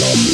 Love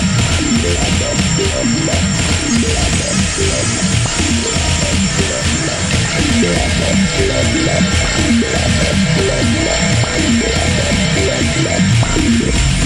Yeah.